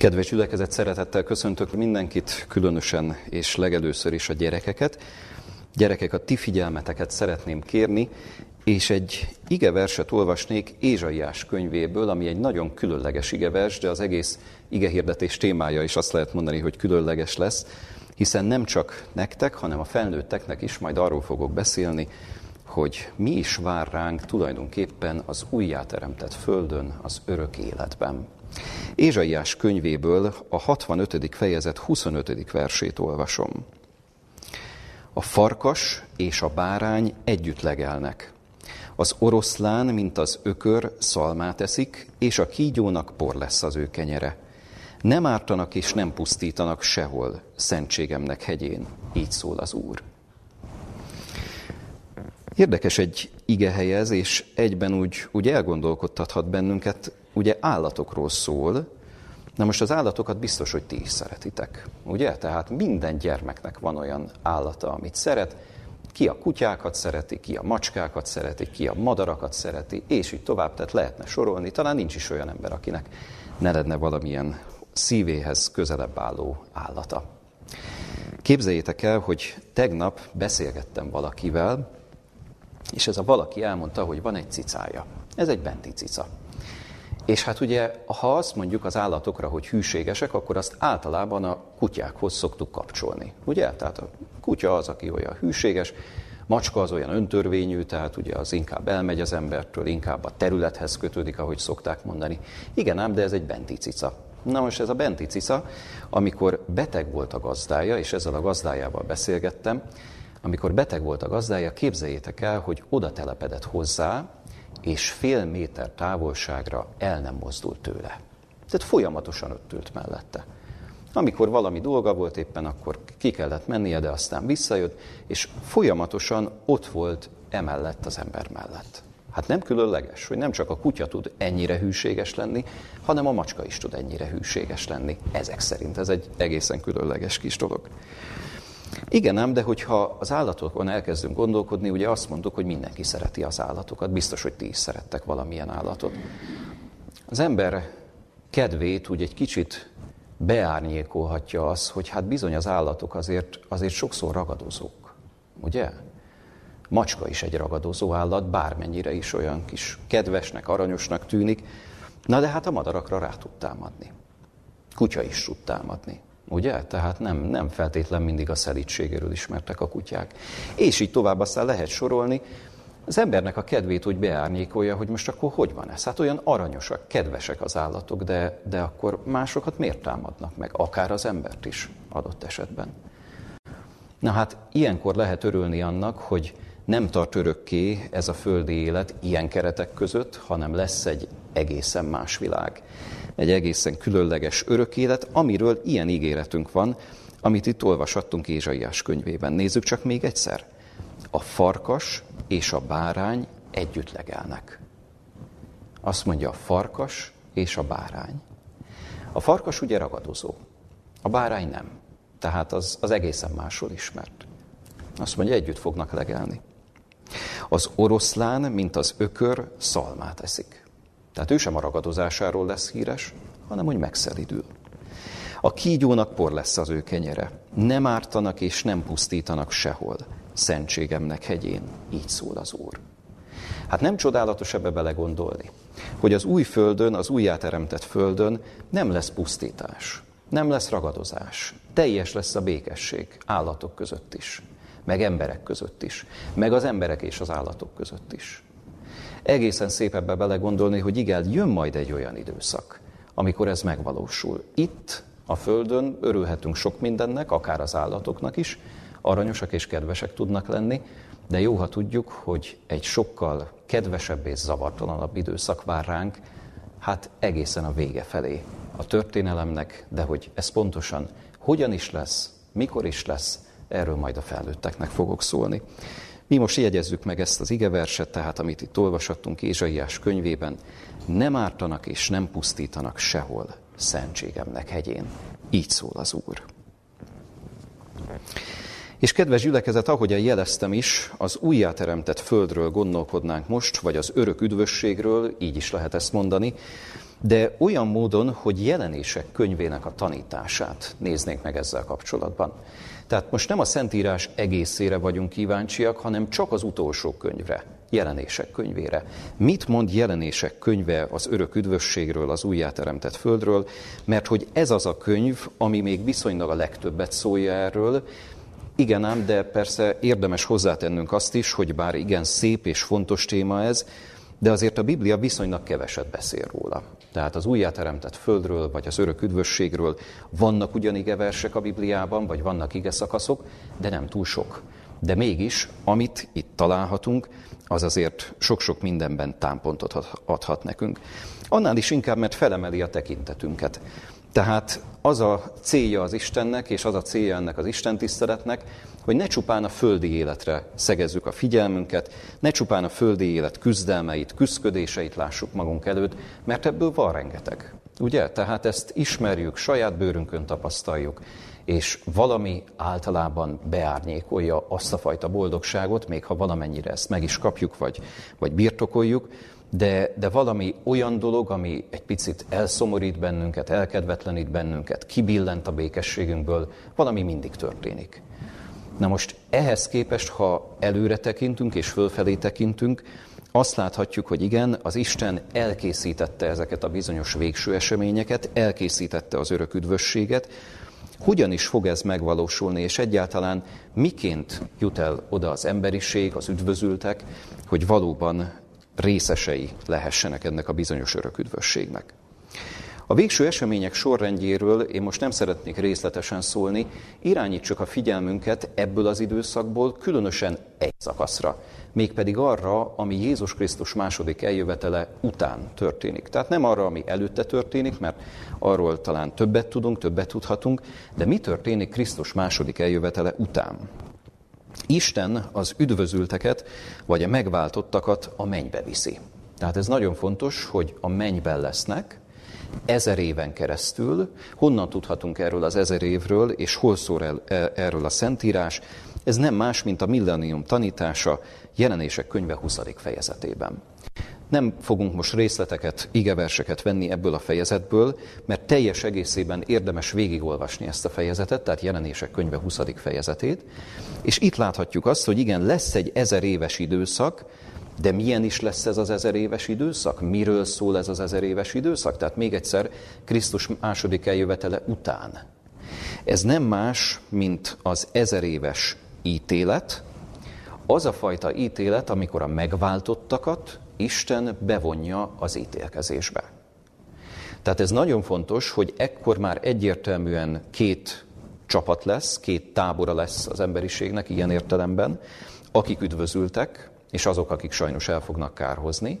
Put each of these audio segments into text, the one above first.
Kedves gyülekezet, szeretettel köszöntök mindenkit, különösen és legelőször is a gyerekeket. Gyerekek, a ti figyelmeteket szeretném kérni, és egy igeverset olvasnék Ézsaiás könyvéből, ami egy nagyon különleges igevers, de az egész igehirdetés témája is azt lehet mondani, hogy különleges lesz, hiszen nem csak nektek, hanem a felnőtteknek is majd arról fogok beszélni, hogy mi is vár ránk tulajdonképpen az újjáteremtett földön, az örök életben. Ézsaiás könyvéből a 65. fejezet 25. versét olvasom. A farkas és a bárány együtt legelnek. Az oroszlán, mint az ökör, szalmát eszik, és a kígyónak por lesz az ő kenyere. Nem ártanak és nem pusztítanak sehol, szentségemnek hegyén, így szól az Úr. Érdekes egy igehelyez, és egyben úgy, úgy elgondolkodtathat bennünket, ugye állatokról szól, Na most az állatokat biztos, hogy ti is szeretitek, ugye? Tehát minden gyermeknek van olyan állata, amit szeret. Ki a kutyákat szereti, ki a macskákat szereti, ki a madarakat szereti, és így tovább, tehát lehetne sorolni. Talán nincs is olyan ember, akinek ne lenne valamilyen szívéhez közelebb álló állata. Képzeljétek el, hogy tegnap beszélgettem valakivel, és ez a valaki elmondta, hogy van egy cicája. Ez egy benti cica. És hát ugye, ha azt mondjuk az állatokra, hogy hűségesek, akkor azt általában a kutyákhoz szoktuk kapcsolni. Ugye? Tehát a kutya az, aki olyan hűséges, macska az olyan öntörvényű, tehát ugye az inkább elmegy az embertől, inkább a területhez kötődik, ahogy szokták mondani. Igen ám, de ez egy benti cica. Na most ez a benti cica, amikor beteg volt a gazdája, és ezzel a gazdájával beszélgettem, amikor beteg volt a gazdája, képzeljétek el, hogy oda telepedett hozzá, és fél méter távolságra el nem mozdult tőle. Tehát folyamatosan ott ült mellette. Amikor valami dolga volt éppen, akkor ki kellett mennie, de aztán visszajött, és folyamatosan ott volt emellett az ember mellett. Hát nem különleges, hogy nem csak a kutya tud ennyire hűséges lenni, hanem a macska is tud ennyire hűséges lenni. Ezek szerint ez egy egészen különleges kis dolog. Igen ám, de hogyha az állatokon elkezdünk gondolkodni, ugye azt mondtuk, hogy mindenki szereti az állatokat. Biztos, hogy ti is szerettek valamilyen állatot. Az ember kedvét úgy egy kicsit beárnyékolhatja az, hogy hát bizony az állatok azért, azért sokszor ragadozók. Ugye? Macska is egy ragadozó állat, bármennyire is olyan kis kedvesnek, aranyosnak tűnik. Na de hát a madarakra rá tud támadni. Kutya is tud támadni. Ugye? Tehát nem, nem feltétlen mindig a szelítségéről ismertek a kutyák. És így tovább aztán lehet sorolni, az embernek a kedvét úgy beárnyékolja, hogy most akkor hogy van ez? Hát olyan aranyosak, kedvesek az állatok, de, de akkor másokat miért támadnak meg? Akár az embert is adott esetben. Na hát ilyenkor lehet örülni annak, hogy nem tart örökké ez a földi élet ilyen keretek között, hanem lesz egy egészen más világ egy egészen különleges örök élet, amiről ilyen ígéretünk van, amit itt olvashattunk Ézsaiás könyvében. Nézzük csak még egyszer. A farkas és a bárány együtt legelnek. Azt mondja a farkas és a bárány. A farkas ugye ragadozó, a bárány nem. Tehát az, az egészen másról ismert. Azt mondja, együtt fognak legelni. Az oroszlán, mint az ökör, szalmát eszik. Tehát ő sem a ragadozásáról lesz híres, hanem hogy megszelidül. A kígyónak por lesz az ő kenyere. Nem ártanak és nem pusztítanak sehol. Szentségemnek hegyén, így szól az Úr. Hát nem csodálatos ebbe belegondolni, hogy az új földön, az újjáteremtett földön nem lesz pusztítás, nem lesz ragadozás, teljes lesz a békesség állatok között is, meg emberek között is, meg az emberek és az állatok között is egészen szép ebbe belegondolni, hogy igen, jön majd egy olyan időszak, amikor ez megvalósul. Itt, a Földön örülhetünk sok mindennek, akár az állatoknak is, aranyosak és kedvesek tudnak lenni, de jó, ha tudjuk, hogy egy sokkal kedvesebb és zavartalanabb időszak vár ránk, hát egészen a vége felé a történelemnek, de hogy ez pontosan hogyan is lesz, mikor is lesz, erről majd a felnőtteknek fogok szólni. Mi most jegyezzük meg ezt az igeverset, tehát amit itt olvashattunk Ézsaiás könyvében, nem ártanak és nem pusztítanak sehol szentségemnek hegyén. Így szól az Úr. És kedves gyülekezet, ahogyan jeleztem is, az újjáteremtett földről gondolkodnánk most, vagy az örök üdvösségről, így is lehet ezt mondani, de olyan módon, hogy jelenések könyvének a tanítását néznék meg ezzel kapcsolatban. Tehát most nem a Szentírás egészére vagyunk kíváncsiak, hanem csak az utolsó könyvre, jelenések könyvére. Mit mond jelenések könyve az örök üdvösségről, az újjáteremtett földről, mert hogy ez az a könyv, ami még viszonylag a legtöbbet szólja erről, igen ám, de persze érdemes hozzátennünk azt is, hogy bár igen szép és fontos téma ez, de azért a Biblia viszonylag keveset beszél róla. Tehát az újjáteremtett földről, vagy az örök üdvösségről vannak ugyan ige versek a Bibliában, vagy vannak ige szakaszok, de nem túl sok. De mégis, amit itt találhatunk, az azért sok-sok mindenben támpontot adhat nekünk. Annál is inkább, mert felemeli a tekintetünket. Tehát az a célja az Istennek, és az a célja ennek az Isten tiszteletnek, hogy ne csupán a földi életre szegezzük a figyelmünket, ne csupán a földi élet küzdelmeit, küzdködéseit lássuk magunk előtt, mert ebből van rengeteg. Ugye? Tehát ezt ismerjük, saját bőrünkön tapasztaljuk, és valami általában beárnyékolja azt a fajta boldogságot, még ha valamennyire ezt meg is kapjuk, vagy, vagy birtokoljuk, de, de valami olyan dolog, ami egy picit elszomorít bennünket, elkedvetlenít bennünket, kibillent a békességünkből, valami mindig történik. Na most ehhez képest, ha előre tekintünk és fölfelé tekintünk, azt láthatjuk, hogy igen, az Isten elkészítette ezeket a bizonyos végső eseményeket, elkészítette az örök üdvösséget, hogyan is fog ez megvalósulni, és egyáltalán miként jut el oda az emberiség, az üdvözültek, hogy valóban részesei lehessenek ennek a bizonyos örök üdvösségnek. A végső események sorrendjéről én most nem szeretnék részletesen szólni, irányítsuk a figyelmünket ebből az időszakból különösen egy szakaszra, mégpedig arra, ami Jézus Krisztus második eljövetele után történik. Tehát nem arra, ami előtte történik, mert arról talán többet tudunk, többet tudhatunk, de mi történik Krisztus második eljövetele után. Isten az üdvözülteket, vagy a megváltottakat a mennybe viszi. Tehát ez nagyon fontos, hogy a mennyben lesznek, ezer éven keresztül. Honnan tudhatunk erről az ezer évről, és hol szól el, e, erről a Szentírás? Ez nem más, mint a millennium tanítása jelenések könyve 20. fejezetében. Nem fogunk most részleteket, igeverseket venni ebből a fejezetből, mert teljes egészében érdemes végigolvasni ezt a fejezetet, tehát jelenések könyve 20. fejezetét, és itt láthatjuk azt, hogy igen, lesz egy ezer éves időszak, de milyen is lesz ez az ezer éves időszak? Miről szól ez az ezer éves időszak? Tehát még egyszer, Krisztus második eljövetele után. Ez nem más, mint az ezer éves ítélet, az a fajta ítélet, amikor a megváltottakat Isten bevonja az ítélkezésbe. Tehát ez nagyon fontos, hogy ekkor már egyértelműen két csapat lesz, két tábora lesz az emberiségnek ilyen értelemben, akik üdvözültek, és azok, akik sajnos el fognak kárhozni,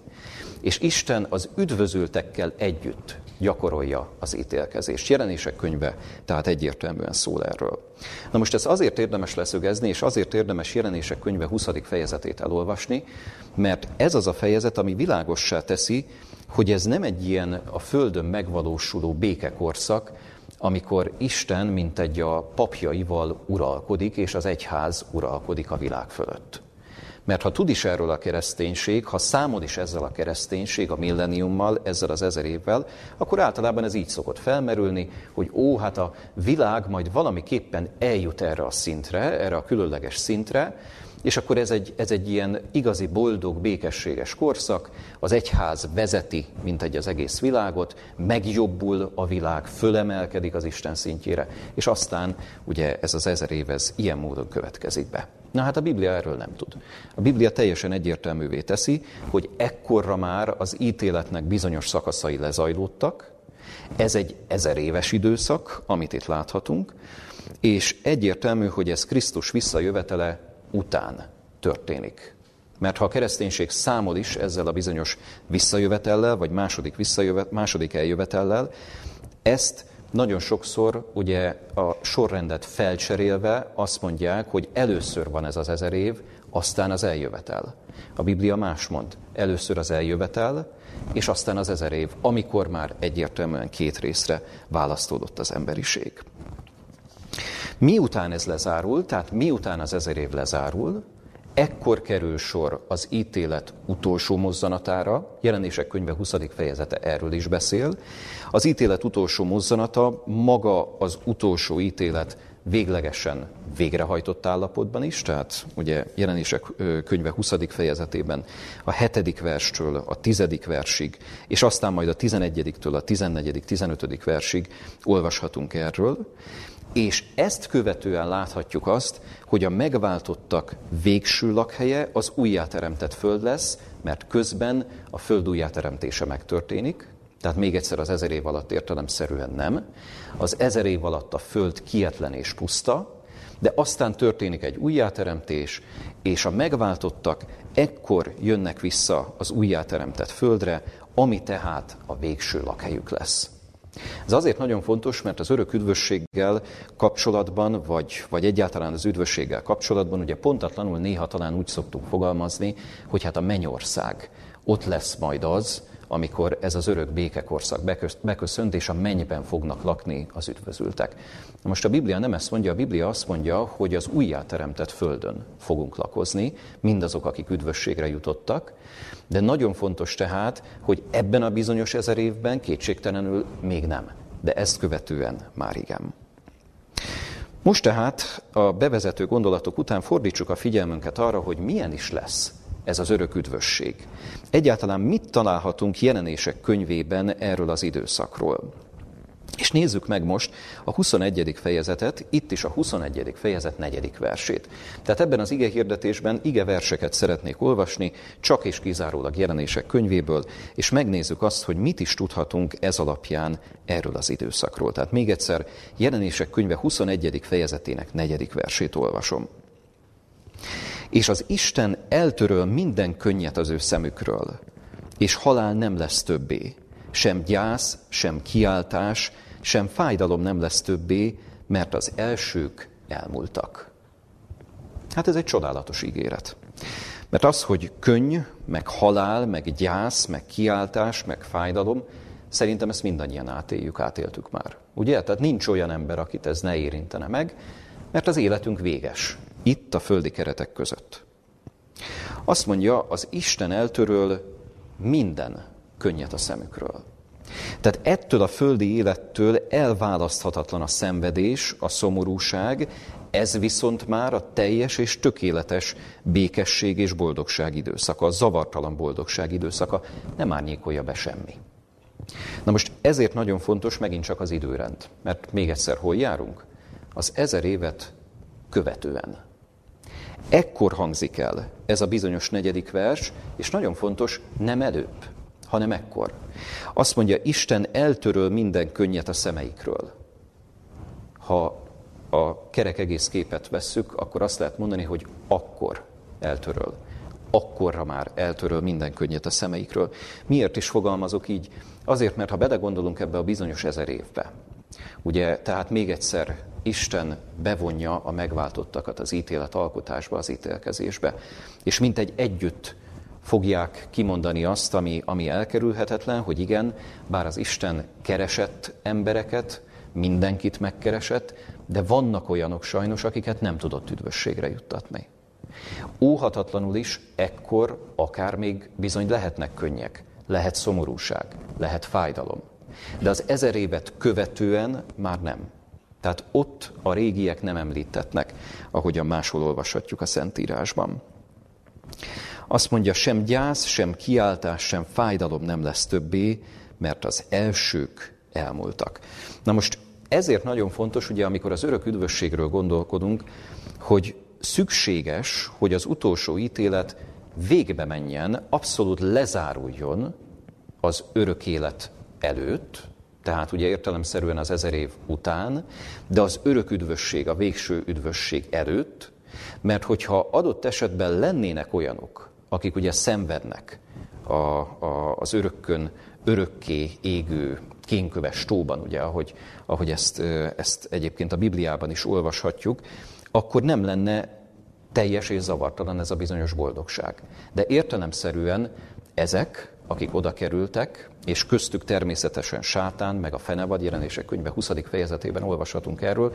és Isten az üdvözültekkel együtt gyakorolja az ítélkezést. Jelenések könyve tehát egyértelműen szól erről. Na most ez azért érdemes leszögezni, és azért érdemes jelenések könyve 20. fejezetét elolvasni, mert ez az a fejezet, ami világossá teszi, hogy ez nem egy ilyen a Földön megvalósuló békekorszak, amikor Isten, mint egy a papjaival uralkodik, és az egyház uralkodik a világ fölött. Mert ha tud is erről a kereszténység, ha számol is ezzel a kereszténység, a milleniummal, ezzel az ezer évvel, akkor általában ez így szokott felmerülni, hogy ó, hát a világ majd valamiképpen eljut erre a szintre, erre a különleges szintre, és akkor ez egy, ez egy ilyen igazi boldog, békességes korszak, az egyház vezeti, mint egy az egész világot, megjobbul a világ, fölemelkedik az Isten szintjére, és aztán ugye ez az ezer év ez ilyen módon következik be. Na hát a Biblia erről nem tud. A Biblia teljesen egyértelművé teszi, hogy ekkorra már az ítéletnek bizonyos szakaszai lezajlódtak, ez egy ezer éves időszak, amit itt láthatunk, és egyértelmű, hogy ez Krisztus visszajövetele után történik. Mert ha a kereszténység számol is ezzel a bizonyos visszajövetellel, vagy második, visszajövet, második eljövetellel, ezt nagyon sokszor ugye a sorrendet felcserélve azt mondják, hogy először van ez az ezer év, aztán az eljövetel. A Biblia más mond. Először az eljövetel, és aztán az ezer év, amikor már egyértelműen két részre választódott az emberiség. Miután ez lezárul, tehát miután az ezer év lezárul, Ekkor kerül sor az ítélet utolsó mozzanatára, jelenések könyve 20. fejezete erről is beszél. Az ítélet utolsó mozzanata maga az utolsó ítélet véglegesen végrehajtott állapotban is, tehát ugye jelenések könyve 20. fejezetében a 7. verstől a 10. versig, és aztán majd a 11-től a 14. 15. versig olvashatunk erről, és ezt követően láthatjuk azt, hogy a megváltottak végső lakhelye az újjáteremtett föld lesz, mert közben a föld újjáteremtése megtörténik, tehát még egyszer az ezer év alatt értelemszerűen nem. Az ezer év alatt a föld kietlen és puszta, de aztán történik egy újjáteremtés, és a megváltottak ekkor jönnek vissza az újjáteremtett földre, ami tehát a végső lakhelyük lesz. Ez azért nagyon fontos, mert az örök üdvösséggel kapcsolatban, vagy, vagy egyáltalán az üdvösséggel kapcsolatban, ugye pontatlanul néha talán úgy szoktuk fogalmazni, hogy hát a mennyország, ott lesz majd az, amikor ez az örök békekorszak beköszönt, és a mennyben fognak lakni az üdvözültek. Na most a Biblia nem ezt mondja, a Biblia azt mondja, hogy az újjáteremtett földön fogunk lakozni, mindazok, akik üdvösségre jutottak, de nagyon fontos tehát, hogy ebben a bizonyos ezer évben kétségtelenül még nem, de ezt követően már igen. Most tehát a bevezető gondolatok után fordítsuk a figyelmünket arra, hogy milyen is lesz ez az örök üdvösség. Egyáltalán mit találhatunk jelenések könyvében erről az időszakról? És nézzük meg most a 21. fejezetet, itt is a 21. fejezet 4. versét. Tehát ebben az ige hirdetésben ige verseket szeretnék olvasni, csak és kizárólag jelenések könyvéből, és megnézzük azt, hogy mit is tudhatunk ez alapján erről az időszakról. Tehát még egyszer, jelenések könyve 21. fejezetének 4. versét olvasom. És az Isten eltöröl minden könnyet az ő szemükről, és halál nem lesz többé. Sem gyász, sem kiáltás, sem fájdalom nem lesz többé, mert az elsők elmúltak. Hát ez egy csodálatos ígéret. Mert az, hogy könny, meg halál, meg gyász, meg kiáltás, meg fájdalom, szerintem ezt mindannyian átéljük, átéltük már. Ugye? Tehát nincs olyan ember, akit ez ne érintene meg, mert az életünk véges itt a földi keretek között. Azt mondja, az Isten eltöröl minden könnyet a szemükről. Tehát ettől a földi élettől elválaszthatatlan a szenvedés, a szomorúság, ez viszont már a teljes és tökéletes békesség és boldogság időszaka, a zavartalan boldogság időszaka, nem árnyékolja be semmi. Na most ezért nagyon fontos megint csak az időrend, mert még egyszer hol járunk? Az ezer évet követően. Ekkor hangzik el ez a bizonyos negyedik vers, és nagyon fontos, nem előbb, hanem ekkor. Azt mondja, Isten eltöröl minden könnyet a szemeikről. Ha a kerek egész képet vesszük, akkor azt lehet mondani, hogy akkor eltöröl. Akkorra már eltöröl minden könnyet a szemeikről. Miért is fogalmazok így? Azért, mert ha belegondolunk ebbe a bizonyos ezer évbe, ugye, tehát még egyszer Isten bevonja a megváltottakat az ítélet alkotásba, az ítélkezésbe. És mint egy együtt fogják kimondani azt, ami, ami elkerülhetetlen, hogy igen, bár az Isten keresett embereket, mindenkit megkeresett, de vannak olyanok sajnos, akiket nem tudott üdvösségre juttatni. Óhatatlanul is ekkor akár még bizony lehetnek könnyek, lehet szomorúság, lehet fájdalom. De az ezer évet követően már nem. Tehát ott a régiek nem említetnek, ahogyan máshol olvashatjuk a Szentírásban. Azt mondja, sem gyász, sem kiáltás, sem fájdalom nem lesz többé, mert az elsők elmúltak. Na most ezért nagyon fontos, ugye, amikor az örök üdvösségről gondolkodunk, hogy szükséges, hogy az utolsó ítélet végbe menjen, abszolút lezáruljon az örök élet előtt, tehát ugye értelemszerűen az ezer év után, de az örök üdvösség, a végső üdvösség előtt, mert hogyha adott esetben lennének olyanok, akik ugye szenvednek a, a, az örökkön, örökké égő kénköves tóban, ugye, ahogy, ahogy ezt, ezt egyébként a Bibliában is olvashatjuk, akkor nem lenne teljes és zavartalan ez a bizonyos boldogság. De értelemszerűen ezek, akik oda kerültek, és köztük természetesen sátán, meg a fenevad jelenések könyve 20. fejezetében olvashatunk erről,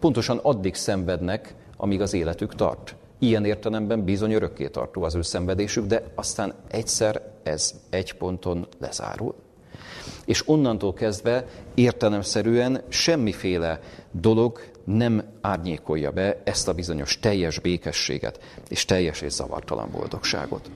pontosan addig szenvednek, amíg az életük tart. ilyen értelemben bizony örökké tartó az ő szenvedésük, de aztán egyszer ez egy ponton lezárul. És onnantól kezdve értelemszerűen semmiféle dolog nem árnyékolja be ezt a bizonyos teljes békességet és teljes és zavartalan boldogságot.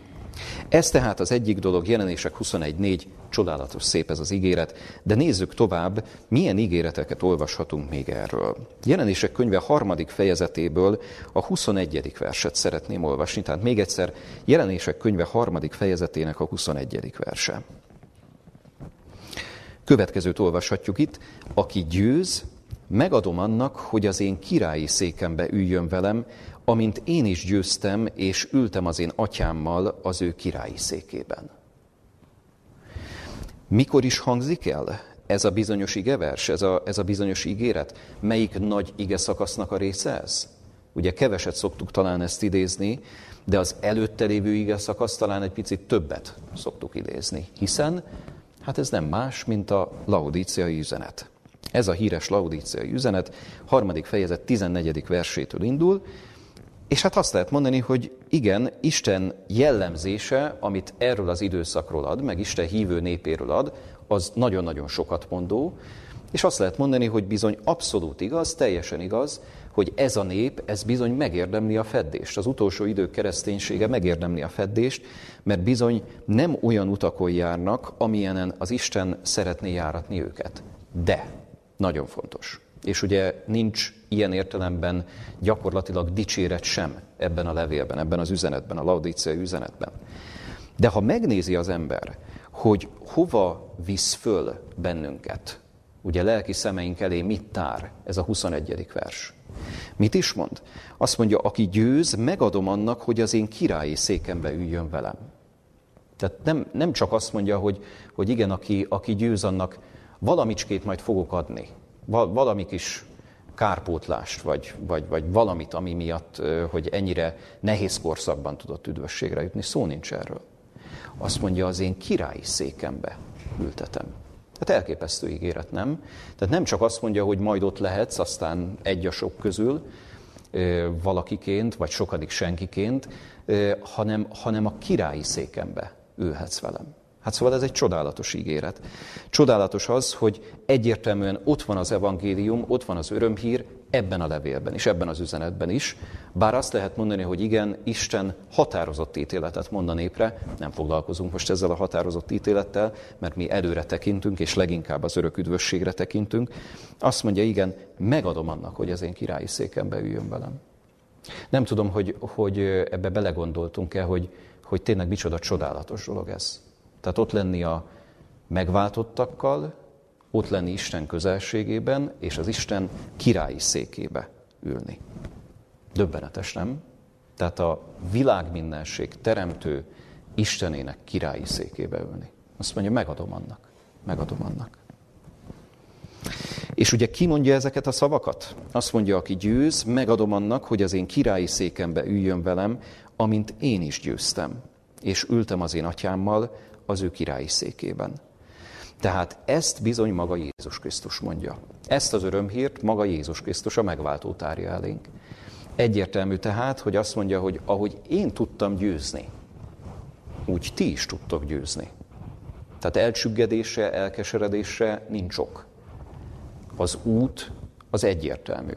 Ez tehát az egyik dolog, jelenések 21.4, csodálatos szép ez az ígéret, de nézzük tovább, milyen ígéreteket olvashatunk még erről. Jelenések könyve harmadik fejezetéből a 21. verset szeretném olvasni, tehát még egyszer, jelenések könyve harmadik fejezetének a 21. verse. Következőt olvashatjuk itt, aki győz, megadom annak, hogy az én királyi székembe üljön velem, amint én is győztem, és ültem az én atyámmal az ő királyi székében. Mikor is hangzik el ez a bizonyos igevers, ez a, ez a bizonyos ígéret? Melyik nagy ige szakasznak a része ez? Ugye keveset szoktuk talán ezt idézni, de az előtte lévő ige szakasz talán egy picit többet szoktuk idézni, hiszen hát ez nem más, mint a laudíciai üzenet. Ez a híres laudíciai üzenet harmadik fejezet 14. versétől indul, és hát azt lehet mondani, hogy igen, Isten jellemzése, amit erről az időszakról ad, meg Isten hívő népéről ad, az nagyon-nagyon sokat mondó, és azt lehet mondani, hogy bizony abszolút igaz, teljesen igaz, hogy ez a nép, ez bizony megérdemli a feddést. Az utolsó idők kereszténysége megérdemli a feddést, mert bizony nem olyan utakon járnak, amilyenen az Isten szeretné járatni őket. De, nagyon fontos, és ugye nincs ilyen értelemben gyakorlatilag dicséret sem ebben a levélben, ebben az üzenetben, a laudíciai üzenetben. De ha megnézi az ember, hogy hova visz föl bennünket, ugye lelki szemeink elé mit tár ez a 21. vers. Mit is mond? Azt mondja, aki győz, megadom annak, hogy az én királyi székembe üljön velem. Tehát nem, nem csak azt mondja, hogy, hogy igen, aki, aki győz, annak valamicskét majd fogok adni valami kis kárpótlást, vagy, vagy, vagy valamit, ami miatt, hogy ennyire nehéz korszakban tudott üdvösségre jutni. Szó nincs erről. Azt mondja, az én királyi székembe ültetem. Tehát elképesztő ígéret, nem? Tehát nem csak azt mondja, hogy majd ott lehetsz, aztán egy a sok közül, valakiként, vagy sokadik senkiként, hanem, hanem a királyi székembe ülhetsz velem. Hát szóval ez egy csodálatos ígéret. Csodálatos az, hogy egyértelműen ott van az evangélium, ott van az örömhír ebben a levélben és ebben az üzenetben is. Bár azt lehet mondani, hogy igen, Isten határozott ítéletet mond a népre, nem foglalkozunk most ezzel a határozott ítélettel, mert mi előre tekintünk, és leginkább az örök üdvösségre tekintünk. Azt mondja, igen, megadom annak, hogy az én királyi székembe üljön velem. Nem tudom, hogy, hogy ebbe belegondoltunk-e, hogy, hogy tényleg micsoda csodálatos dolog ez tehát ott lenni a megváltottakkal, ott lenni Isten közelségében, és az Isten királyi székébe ülni. Döbbenetes, nem? Tehát a világ teremtő Istenének királyi székébe ülni. Azt mondja, megadom annak. Megadom annak. És ugye ki mondja ezeket a szavakat? Azt mondja, aki győz, megadom annak, hogy az én királyi székembe üljön velem, amint én is győztem. És ültem az én atyámmal, az ő királyi székében. Tehát ezt bizony maga Jézus Krisztus mondja. Ezt az örömhírt maga Jézus Krisztus a megváltó tárja elénk. Egyértelmű tehát, hogy azt mondja, hogy ahogy én tudtam győzni, úgy ti is tudtok győzni. Tehát elcsüggedésre, elkeseredésre nincs ok. Az út az egyértelmű.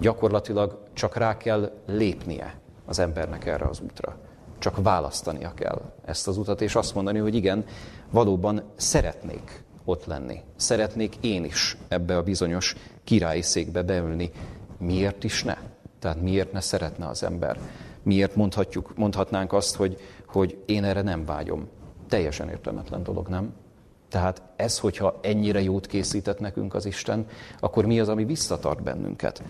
Gyakorlatilag csak rá kell lépnie az embernek erre az útra csak választania kell ezt az utat, és azt mondani, hogy igen, valóban szeretnék ott lenni. Szeretnék én is ebbe a bizonyos királyi székbe beülni. Miért is ne? Tehát miért ne szeretne az ember? Miért mondhatjuk, mondhatnánk azt, hogy, hogy én erre nem vágyom? Teljesen értelmetlen dolog, nem? Tehát ez, hogyha ennyire jót készített nekünk az Isten, akkor mi az, ami visszatart bennünket?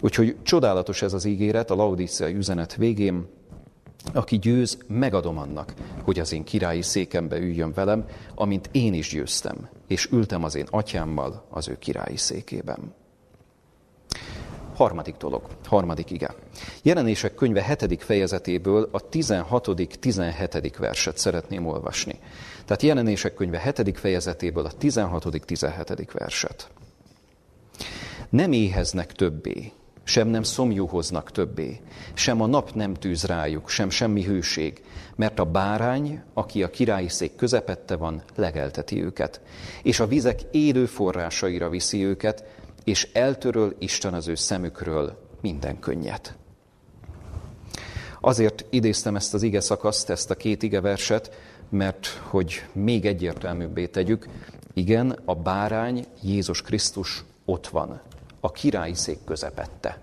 Úgyhogy csodálatos ez az ígéret a Laodicea üzenet végén, aki győz, megadom annak, hogy az én királyi székembe üljön velem, amint én is győztem, és ültem az én atyámmal az ő királyi székében. Harmadik dolog, harmadik ige. Jelenések könyve hetedik fejezetéből a 16.-17. verset szeretném olvasni. Tehát jelenések könyve hetedik fejezetéből a 16.-17. verset. Nem éheznek többé, sem nem szomjúhoznak többé, sem a nap nem tűz rájuk, sem semmi hőség, mert a bárány, aki a királyi szék közepette van, legelteti őket, és a vizek élő forrásaira viszi őket, és eltöröl Isten az ő szemükről minden könnyet. Azért idéztem ezt az ige szakaszt, ezt a két ige verset, mert hogy még egyértelműbbé tegyük, igen, a bárány, Jézus Krisztus ott van, a királyi szék közepette.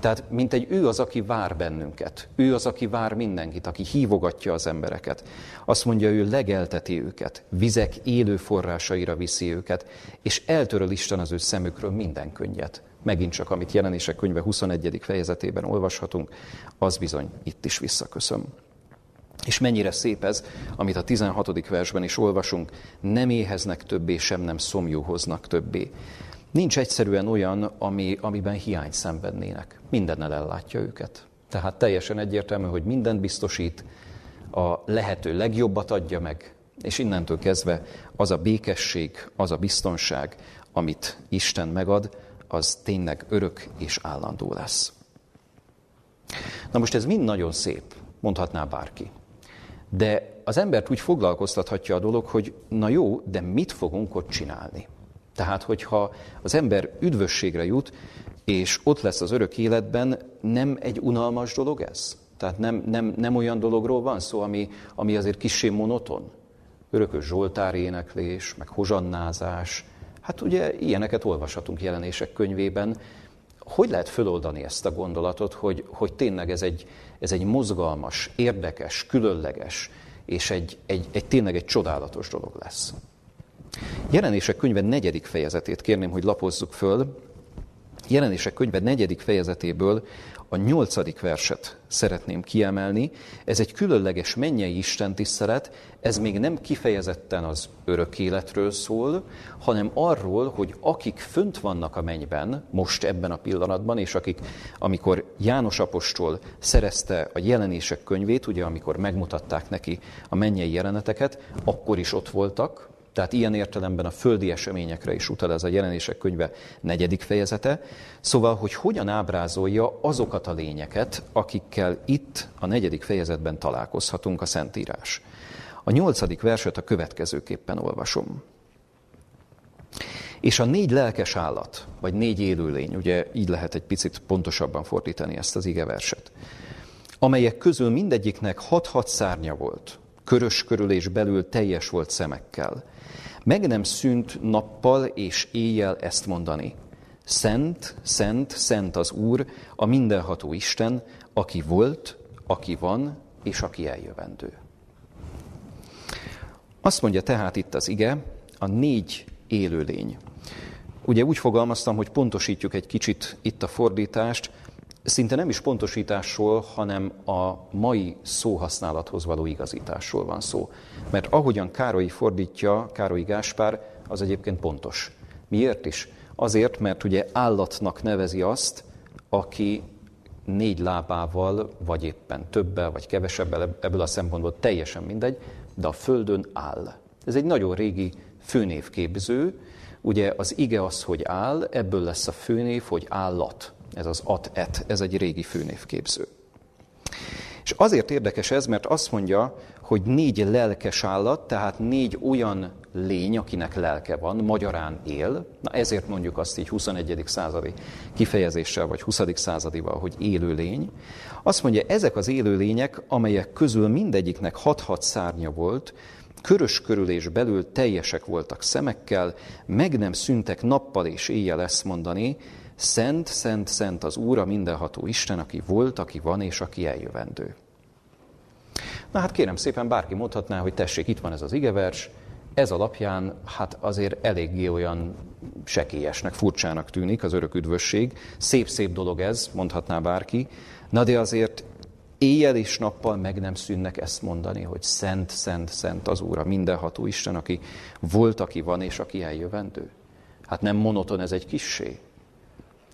Tehát, mint egy ő az, aki vár bennünket. Ő az, aki vár mindenkit, aki hívogatja az embereket. Azt mondja, ő legelteti őket, vizek élő forrásaira viszi őket, és eltöröl Isten az ő szemükről minden könnyet. Megint csak, amit jelenések könyve 21. fejezetében olvashatunk, az bizony itt is visszaköszön. És mennyire szép ez, amit a 16. versben is olvasunk, nem éheznek többé, sem nem szomjúhoznak többé. Nincs egyszerűen olyan, ami, amiben hiány szenvednének. Mindennel ellátja őket. Tehát teljesen egyértelmű, hogy mindent biztosít, a lehető legjobbat adja meg, és innentől kezdve az a békesség, az a biztonság, amit Isten megad, az tényleg örök és állandó lesz. Na most ez mind nagyon szép, mondhatná bárki. De az embert úgy foglalkoztathatja a dolog, hogy na jó, de mit fogunk ott csinálni? Tehát, hogyha az ember üdvösségre jut, és ott lesz az örök életben, nem egy unalmas dolog ez? Tehát nem, nem, nem olyan dologról van szó, ami, ami azért kissé monoton? Örökös Zsoltár éneklés, meg hozsannázás. Hát ugye ilyeneket olvashatunk jelenések könyvében. Hogy lehet föloldani ezt a gondolatot, hogy, hogy tényleg ez egy, ez egy mozgalmas, érdekes, különleges, és egy, egy, egy tényleg egy csodálatos dolog lesz? Jelenések könyve negyedik fejezetét kérném, hogy lapozzuk föl. Jelenések könyve negyedik fejezetéből a nyolcadik verset szeretném kiemelni. Ez egy különleges mennyei Isten tisztelet, ez még nem kifejezetten az örök életről szól, hanem arról, hogy akik fönt vannak a mennyben, most ebben a pillanatban, és akik, amikor János Apostol szerezte a jelenések könyvét, ugye amikor megmutatták neki a mennyei jeleneteket, akkor is ott voltak, tehát ilyen értelemben a földi eseményekre is utal ez a jelenések könyve negyedik fejezete. Szóval, hogy hogyan ábrázolja azokat a lényeket, akikkel itt a negyedik fejezetben találkozhatunk a Szentírás. A nyolcadik verset a következőképpen olvasom. És a négy lelkes állat, vagy négy élőlény, ugye így lehet egy picit pontosabban fordítani ezt az igeverset, amelyek közül mindegyiknek hat-hat szárnya volt, körös körül és belül teljes volt szemekkel – meg nem szűnt nappal és éjjel ezt mondani. Szent, szent, szent az Úr, a mindenható Isten, aki volt, aki van, és aki eljövendő. Azt mondja tehát itt az ige, a négy élőlény. Ugye úgy fogalmaztam, hogy pontosítjuk egy kicsit itt a fordítást, szinte nem is pontosításról, hanem a mai szóhasználathoz való igazításról van szó. Mert ahogyan Károly fordítja, Károly Gáspár, az egyébként pontos. Miért is? Azért, mert ugye állatnak nevezi azt, aki négy lábával, vagy éppen többel, vagy kevesebbel, ebből a szempontból teljesen mindegy, de a földön áll. Ez egy nagyon régi főnévképző, ugye az ige az, hogy áll, ebből lesz a főnév, hogy állat ez az at-et, ez egy régi főnévképző. És azért érdekes ez, mert azt mondja, hogy négy lelkes állat, tehát négy olyan lény, akinek lelke van, magyarán él. Na ezért mondjuk azt így 21. századi kifejezéssel, vagy 20. századival, hogy élő lény. Azt mondja, ezek az élő lények, amelyek közül mindegyiknek hat-hat szárnya volt, körös körül belül teljesek voltak szemekkel, meg nem szüntek nappal és éjjel ezt mondani, Szent, szent, szent az Úr, a mindenható Isten, aki volt, aki van és aki eljövendő. Na hát kérem szépen, bárki mondhatná, hogy tessék, itt van ez az igevers, ez alapján hát azért eléggé olyan sekélyesnek, furcsának tűnik az örök üdvösség. Szép-szép dolog ez, mondhatná bárki, na de azért éjjel és nappal meg nem szűnnek ezt mondani, hogy szent, szent, szent az Úr, a mindenható Isten, aki volt, aki van és aki eljövendő. Hát nem monoton ez egy kissé?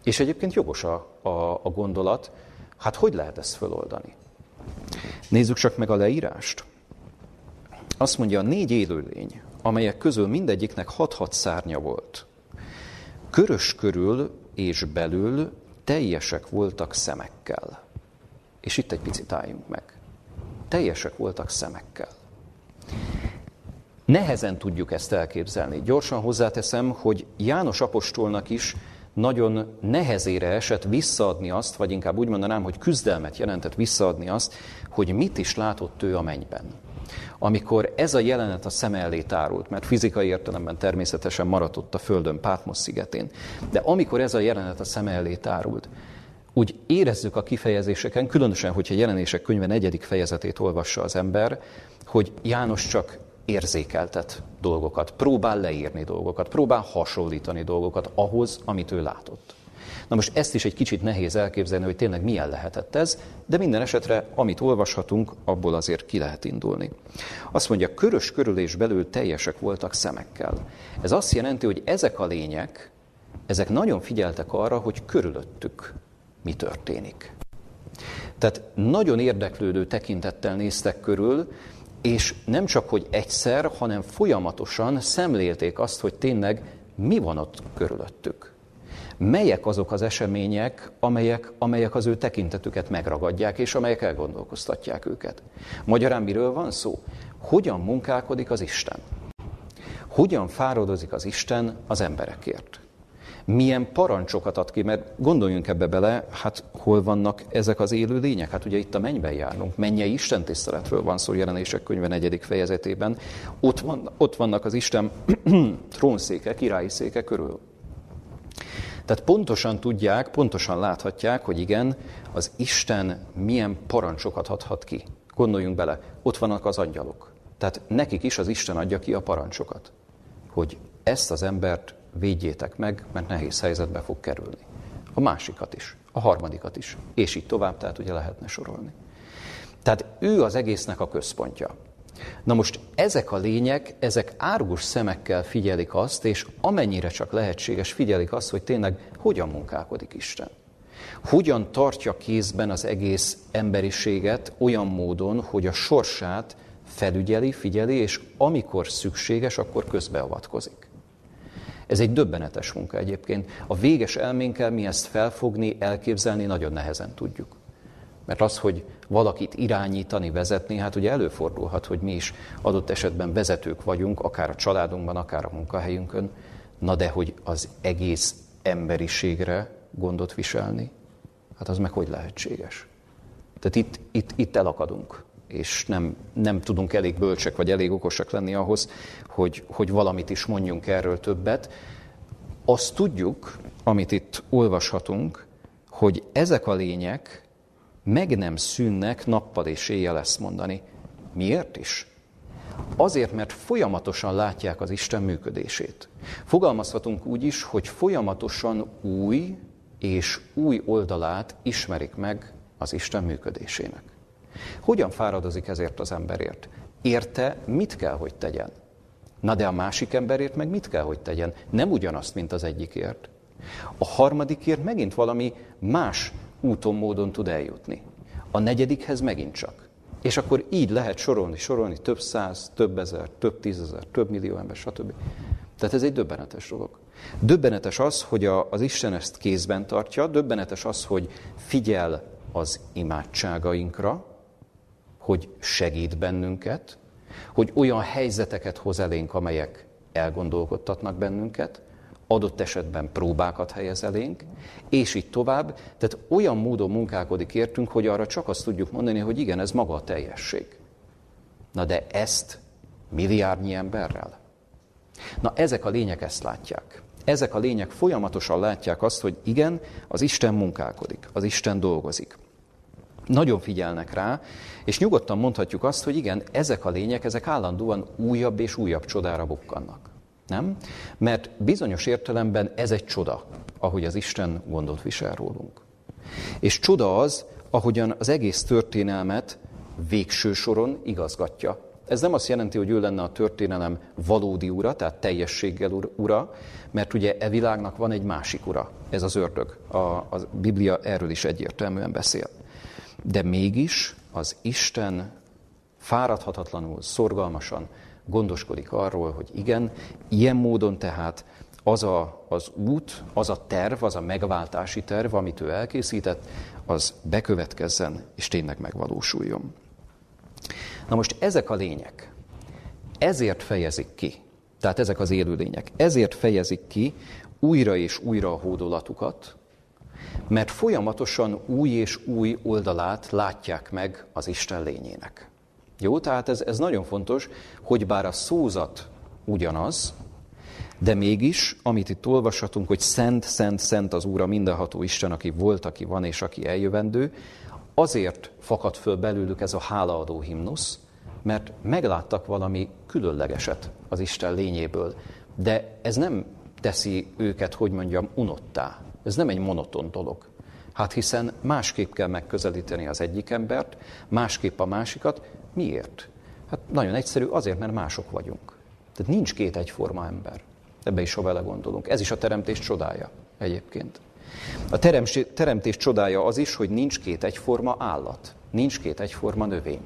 És egyébként jogos a, a, a gondolat, hát hogy lehet ezt föloldani? Nézzük csak meg a leírást. Azt mondja, négy élőlény, amelyek közül mindegyiknek hat-hat szárnya volt. Körös körül és belül teljesek voltak szemekkel. És itt egy picit álljunk meg. Teljesek voltak szemekkel. Nehezen tudjuk ezt elképzelni. Gyorsan hozzáteszem, hogy János apostolnak is nagyon nehezére esett visszaadni azt, vagy inkább úgy mondanám, hogy küzdelmet jelentett visszaadni azt, hogy mit is látott ő a mennyben. Amikor ez a jelenet a szem elé tárult, mert fizikai értelemben természetesen maradt ott a Földön, Pátmos szigetén, de amikor ez a jelenet a szem elé tárult, úgy érezzük a kifejezéseken, különösen, hogyha jelenések könyve negyedik fejezetét olvassa az ember, hogy János csak érzékeltet dolgokat, próbál leírni dolgokat, próbál hasonlítani dolgokat ahhoz, amit ő látott. Na most ezt is egy kicsit nehéz elképzelni, hogy tényleg milyen lehetett ez, de minden esetre, amit olvashatunk, abból azért ki lehet indulni. Azt mondja, körös körülés belül teljesek voltak szemekkel. Ez azt jelenti, hogy ezek a lények, ezek nagyon figyeltek arra, hogy körülöttük mi történik. Tehát nagyon érdeklődő tekintettel néztek körül, és nem csak, hogy egyszer, hanem folyamatosan szemlélték azt, hogy tényleg mi van ott körülöttük. Melyek azok az események, amelyek, amelyek az ő tekintetüket megragadják, és amelyek elgondolkoztatják őket. Magyarán miről van szó? Hogyan munkálkodik az Isten? Hogyan fáradozik az Isten az emberekért? Milyen parancsokat ad ki, mert gondoljunk ebbe bele, hát hol vannak ezek az élő lények? Hát ugye itt a mennyben járunk, mennyei Isten tiszteletről van szó jelenések könyve negyedik fejezetében. Ott, van, ott vannak az Isten trónszéke, királyi széke körül. Tehát pontosan tudják, pontosan láthatják, hogy igen, az Isten milyen parancsokat adhat ki. Gondoljunk bele, ott vannak az angyalok. Tehát nekik is az Isten adja ki a parancsokat, hogy ezt az embert védjétek meg, mert nehéz helyzetbe fog kerülni. A másikat is, a harmadikat is, és így tovább, tehát ugye lehetne sorolni. Tehát ő az egésznek a központja. Na most ezek a lények, ezek árgus szemekkel figyelik azt, és amennyire csak lehetséges figyelik azt, hogy tényleg hogyan munkálkodik Isten. Hogyan tartja kézben az egész emberiséget olyan módon, hogy a sorsát felügyeli, figyeli, és amikor szükséges, akkor közbeavatkozik. Ez egy döbbenetes munka egyébként. A véges elménkkel mi ezt felfogni, elképzelni nagyon nehezen tudjuk. Mert az, hogy valakit irányítani, vezetni, hát ugye előfordulhat, hogy mi is adott esetben vezetők vagyunk, akár a családunkban, akár a munkahelyünkön, na de hogy az egész emberiségre gondot viselni, hát az meg hogy lehetséges? Tehát itt, itt, itt elakadunk és nem, nem tudunk elég bölcsek vagy elég okosak lenni ahhoz, hogy, hogy valamit is mondjunk erről többet. Azt tudjuk, amit itt olvashatunk, hogy ezek a lények meg nem szűnnek nappal és éjjel ezt mondani. Miért is? Azért, mert folyamatosan látják az Isten működését. Fogalmazhatunk úgy is, hogy folyamatosan új és új oldalát ismerik meg az Isten működésének. Hogyan fáradozik ezért az emberért? Érte, mit kell, hogy tegyen? Na de a másik emberért meg mit kell, hogy tegyen? Nem ugyanazt, mint az egyikért. A harmadikért megint valami más úton, módon tud eljutni. A negyedikhez megint csak. És akkor így lehet sorolni, sorolni több száz, több ezer, több tízezer, több millió ember, stb. Tehát ez egy döbbenetes dolog. Döbbenetes az, hogy a, az Isten ezt kézben tartja, döbbenetes az, hogy figyel az imádságainkra, hogy segít bennünket, hogy olyan helyzeteket hoz elénk, amelyek elgondolkodtatnak bennünket, adott esetben próbákat helyez elénk, és így tovább. Tehát olyan módon munkálkodik értünk, hogy arra csak azt tudjuk mondani, hogy igen, ez maga a teljesség. Na de ezt milliárdnyi emberrel? Na ezek a lények ezt látják. Ezek a lények folyamatosan látják azt, hogy igen, az Isten munkálkodik, az Isten dolgozik. Nagyon figyelnek rá, és nyugodtan mondhatjuk azt, hogy igen, ezek a lények, ezek állandóan újabb és újabb csodára bukkannak. Nem? Mert bizonyos értelemben ez egy csoda, ahogy az Isten gondot visel rólunk. És csoda az, ahogyan az egész történelmet végső soron igazgatja. Ez nem azt jelenti, hogy ő lenne a történelem valódi ura, tehát teljességgel ura, mert ugye e világnak van egy másik ura, ez az ördög. A, a Biblia erről is egyértelműen beszél. De mégis az Isten fáradhatatlanul, szorgalmasan gondoskodik arról, hogy igen, ilyen módon tehát az a, az út, az a terv, az a megváltási terv, amit ő elkészített, az bekövetkezzen és tényleg megvalósuljon. Na most ezek a lények, ezért fejezik ki, tehát ezek az élőlények, ezért fejezik ki újra és újra a hódolatukat, mert folyamatosan új és új oldalát látják meg az Isten lényének. Jó, tehát ez, ez nagyon fontos, hogy bár a szózat ugyanaz, de mégis, amit itt olvashatunk, hogy szent, szent, szent az Úr a mindenható Isten, aki volt, aki van és aki eljövendő, azért fakad föl belőlük ez a hálaadó himnusz, mert megláttak valami különlegeset az Isten lényéből. De ez nem teszi őket, hogy mondjam, unottá. Ez nem egy monoton dolog. Hát hiszen másképp kell megközelíteni az egyik embert, másképp a másikat. Miért? Hát nagyon egyszerű, azért, mert mások vagyunk. Tehát nincs két egyforma ember. Ebbe is, ha vele gondolunk. Ez is a teremtés csodája egyébként. A teremtés csodája az is, hogy nincs két egyforma állat, nincs két egyforma növény.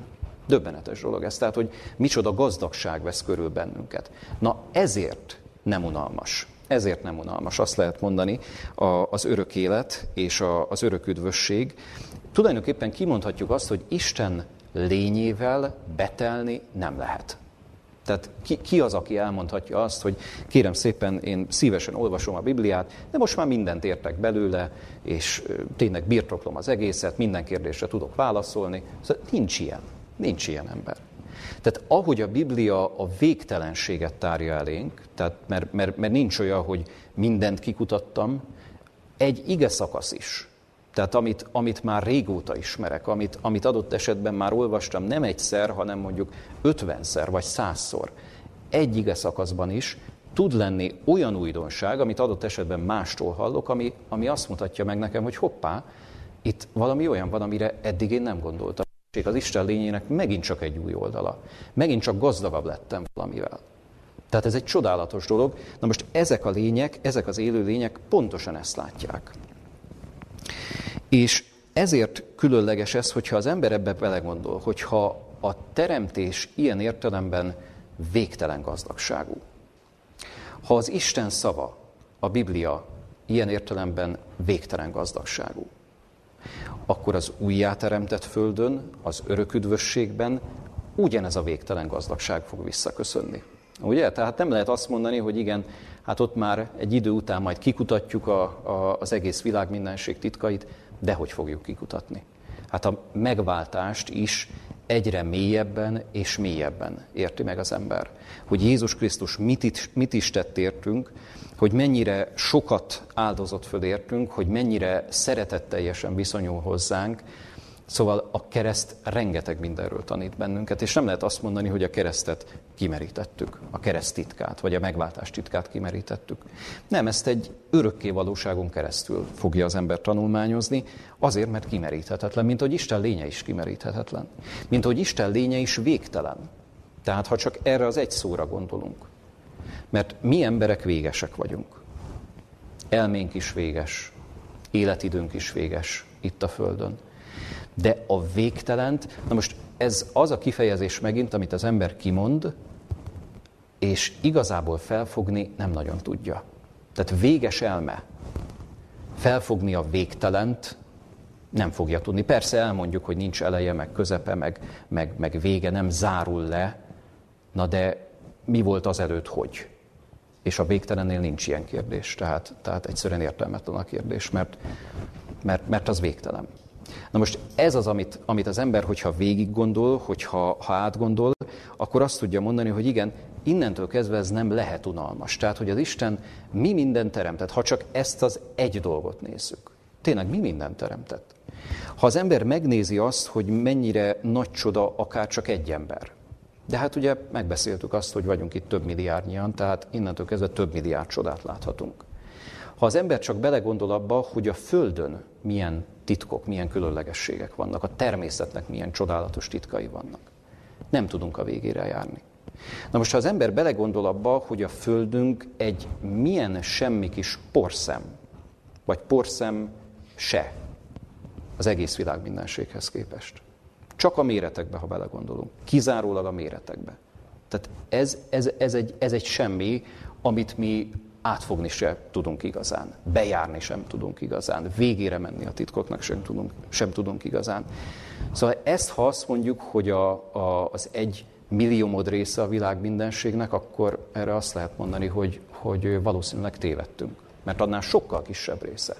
Döbbenetes dolog ez, tehát, hogy micsoda gazdagság vesz körül bennünket. Na ezért nem unalmas. Ezért nem unalmas, azt lehet mondani, az örök élet és az örök üdvösség. Tulajdonképpen kimondhatjuk azt, hogy Isten lényével betelni nem lehet. Tehát ki, ki az, aki elmondhatja azt, hogy kérem szépen, én szívesen olvasom a Bibliát, de most már mindent értek belőle, és tényleg birtoklom az egészet, minden kérdésre tudok válaszolni. Szóval nincs ilyen. Nincs ilyen ember. Tehát ahogy a Biblia a végtelenséget tárja elénk, tehát mert, mert, mert nincs olyan, hogy mindent kikutattam, egy ige szakasz is, tehát amit, amit már régóta ismerek, amit, amit adott esetben már olvastam nem egyszer, hanem mondjuk ötvenszer vagy százszor, egy ige szakaszban is tud lenni olyan újdonság, amit adott esetben mástól hallok, ami, ami azt mutatja meg nekem, hogy hoppá, itt valami olyan van, amire eddig én nem gondoltam. Az Isten lényének megint csak egy új oldala. Megint csak gazdagabb lettem valamivel. Tehát ez egy csodálatos dolog. Na most ezek a lények, ezek az élő lények pontosan ezt látják. És ezért különleges ez, hogyha az ember ebbe belegondol, hogyha a teremtés ilyen értelemben végtelen gazdagságú. Ha az Isten szava, a Biblia ilyen értelemben végtelen gazdagságú, akkor az újjáteremtett földön, az örök üdvösségben ugyanez a végtelen gazdagság fog visszaköszönni. Ugye? Tehát nem lehet azt mondani, hogy igen, hát ott már egy idő után majd kikutatjuk a, a, az egész világ mindenség titkait, de hogy fogjuk kikutatni? Hát a megváltást is egyre mélyebben és mélyebben érti meg az ember. Hogy Jézus Krisztus mit mit is tett értünk, hogy mennyire sokat áldozott föl értünk, hogy mennyire szeretetteljesen viszonyul hozzánk, Szóval a kereszt rengeteg mindenről tanít bennünket, és nem lehet azt mondani, hogy a keresztet kimerítettük, a kereszt titkát, vagy a megváltás titkát kimerítettük. Nem, ezt egy örökké valóságon keresztül fogja az ember tanulmányozni, azért, mert kimeríthetetlen, mint hogy Isten lénye is kimeríthetetlen. Mint hogy Isten lénye is végtelen. Tehát ha csak erre az egy szóra gondolunk. Mert mi emberek végesek vagyunk. Elménk is véges, életidőnk is véges itt a Földön. De a végtelent, na most ez az a kifejezés megint, amit az ember kimond, és igazából felfogni nem nagyon tudja. Tehát véges elme. Felfogni a végtelent nem fogja tudni. Persze elmondjuk, hogy nincs eleje, meg közepe, meg, meg, meg vége, nem zárul le, na de mi volt az előtt, hogy? És a végtelennél nincs ilyen kérdés, tehát, tehát egyszerűen értelmetlen a kérdés, mert, mert, mert az végtelen. Na most ez az, amit, amit az ember, hogyha végig gondol, hogyha ha átgondol, akkor azt tudja mondani, hogy igen, innentől kezdve ez nem lehet unalmas. Tehát, hogy az Isten mi minden teremtett, ha csak ezt az egy dolgot nézzük. Tényleg mi minden teremtett. Ha az ember megnézi azt, hogy mennyire nagy csoda akár csak egy ember, de hát ugye megbeszéltük azt, hogy vagyunk itt több milliárdnyian, tehát innentől kezdve több milliárd csodát láthatunk. Ha az ember csak belegondol abba, hogy a Földön milyen titkok, milyen különlegességek vannak, a természetnek milyen csodálatos titkai vannak, nem tudunk a végére járni. Na most, ha az ember belegondol abba, hogy a Földünk egy milyen semmi kis porszem, vagy porszem se az egész világ mindenséghez képest. Csak a méretekbe, ha belegondolunk. Kizárólag a méretekbe. Tehát ez, ez, ez, egy, ez egy semmi, amit mi átfogni sem tudunk igazán, bejárni sem tudunk igazán, végére menni a titkoknak sem tudunk, sem tudunk igazán. Szóval ezt, ha azt mondjuk, hogy a, a, az egy milliómod része a világ mindenségnek, akkor erre azt lehet mondani, hogy, hogy valószínűleg tévedtünk. Mert annál sokkal kisebb része.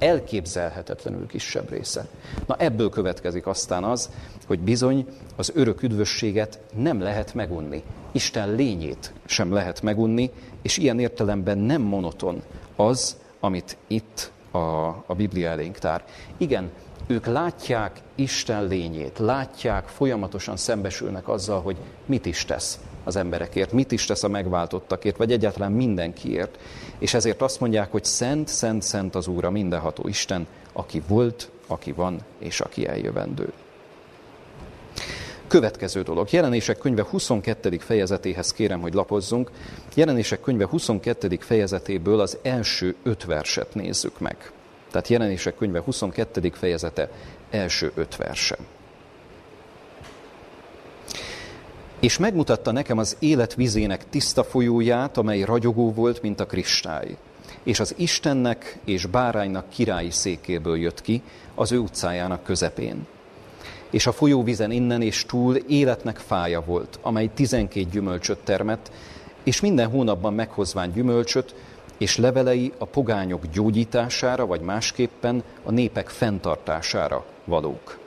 Elképzelhetetlenül kisebb része. Na ebből következik aztán az, hogy bizony az örök üdvösséget nem lehet megunni. Isten lényét sem lehet megunni, és ilyen értelemben nem monoton az, amit itt a, a Biblia elénk tár. Igen, ők látják Isten lényét, látják, folyamatosan szembesülnek azzal, hogy mit is tesz az emberekért, mit is tesz a megváltottakért, vagy egyáltalán mindenkiért. És ezért azt mondják, hogy szent, szent, szent az Úr, a mindenható Isten, aki volt, aki van, és aki eljövendő. Következő dolog. Jelenések könyve 22. fejezetéhez kérem, hogy lapozzunk. Jelenések könyve 22. fejezetéből az első öt verset nézzük meg. Tehát jelenések könyve 22. fejezete első öt verse. És megmutatta nekem az élet vizének tiszta folyóját, amely ragyogó volt, mint a kristály. És az Istennek és báránynak királyi székéből jött ki, az ő utcájának közepén. És a folyóvizen innen és túl életnek fája volt, amely tizenkét gyümölcsöt termett, és minden hónapban meghozván gyümölcsöt, és levelei a pogányok gyógyítására, vagy másképpen a népek fenntartására valók.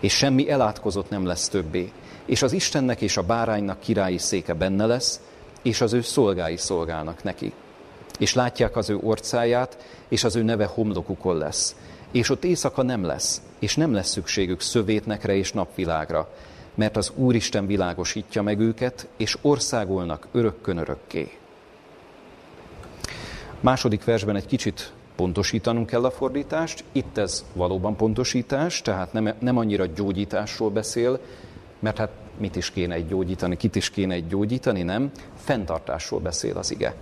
És semmi elátkozott nem lesz többé, és az Istennek és a báránynak királyi széke benne lesz, és az ő szolgái szolgálnak neki. És látják az ő orcáját, és az ő neve homlokukon lesz. És ott éjszaka nem lesz, és nem lesz szükségük szövétnekre és napvilágra, mert az Úristen világosítja meg őket, és országolnak örökkön örökké. Második versben egy kicsit pontosítanunk kell a fordítást. Itt ez valóban pontosítás, tehát nem, nem annyira gyógyításról beszél, mert hát mit is kéne egy gyógyítani, kit is kéne egy gyógyítani, nem? Fentartásról beszél az ige.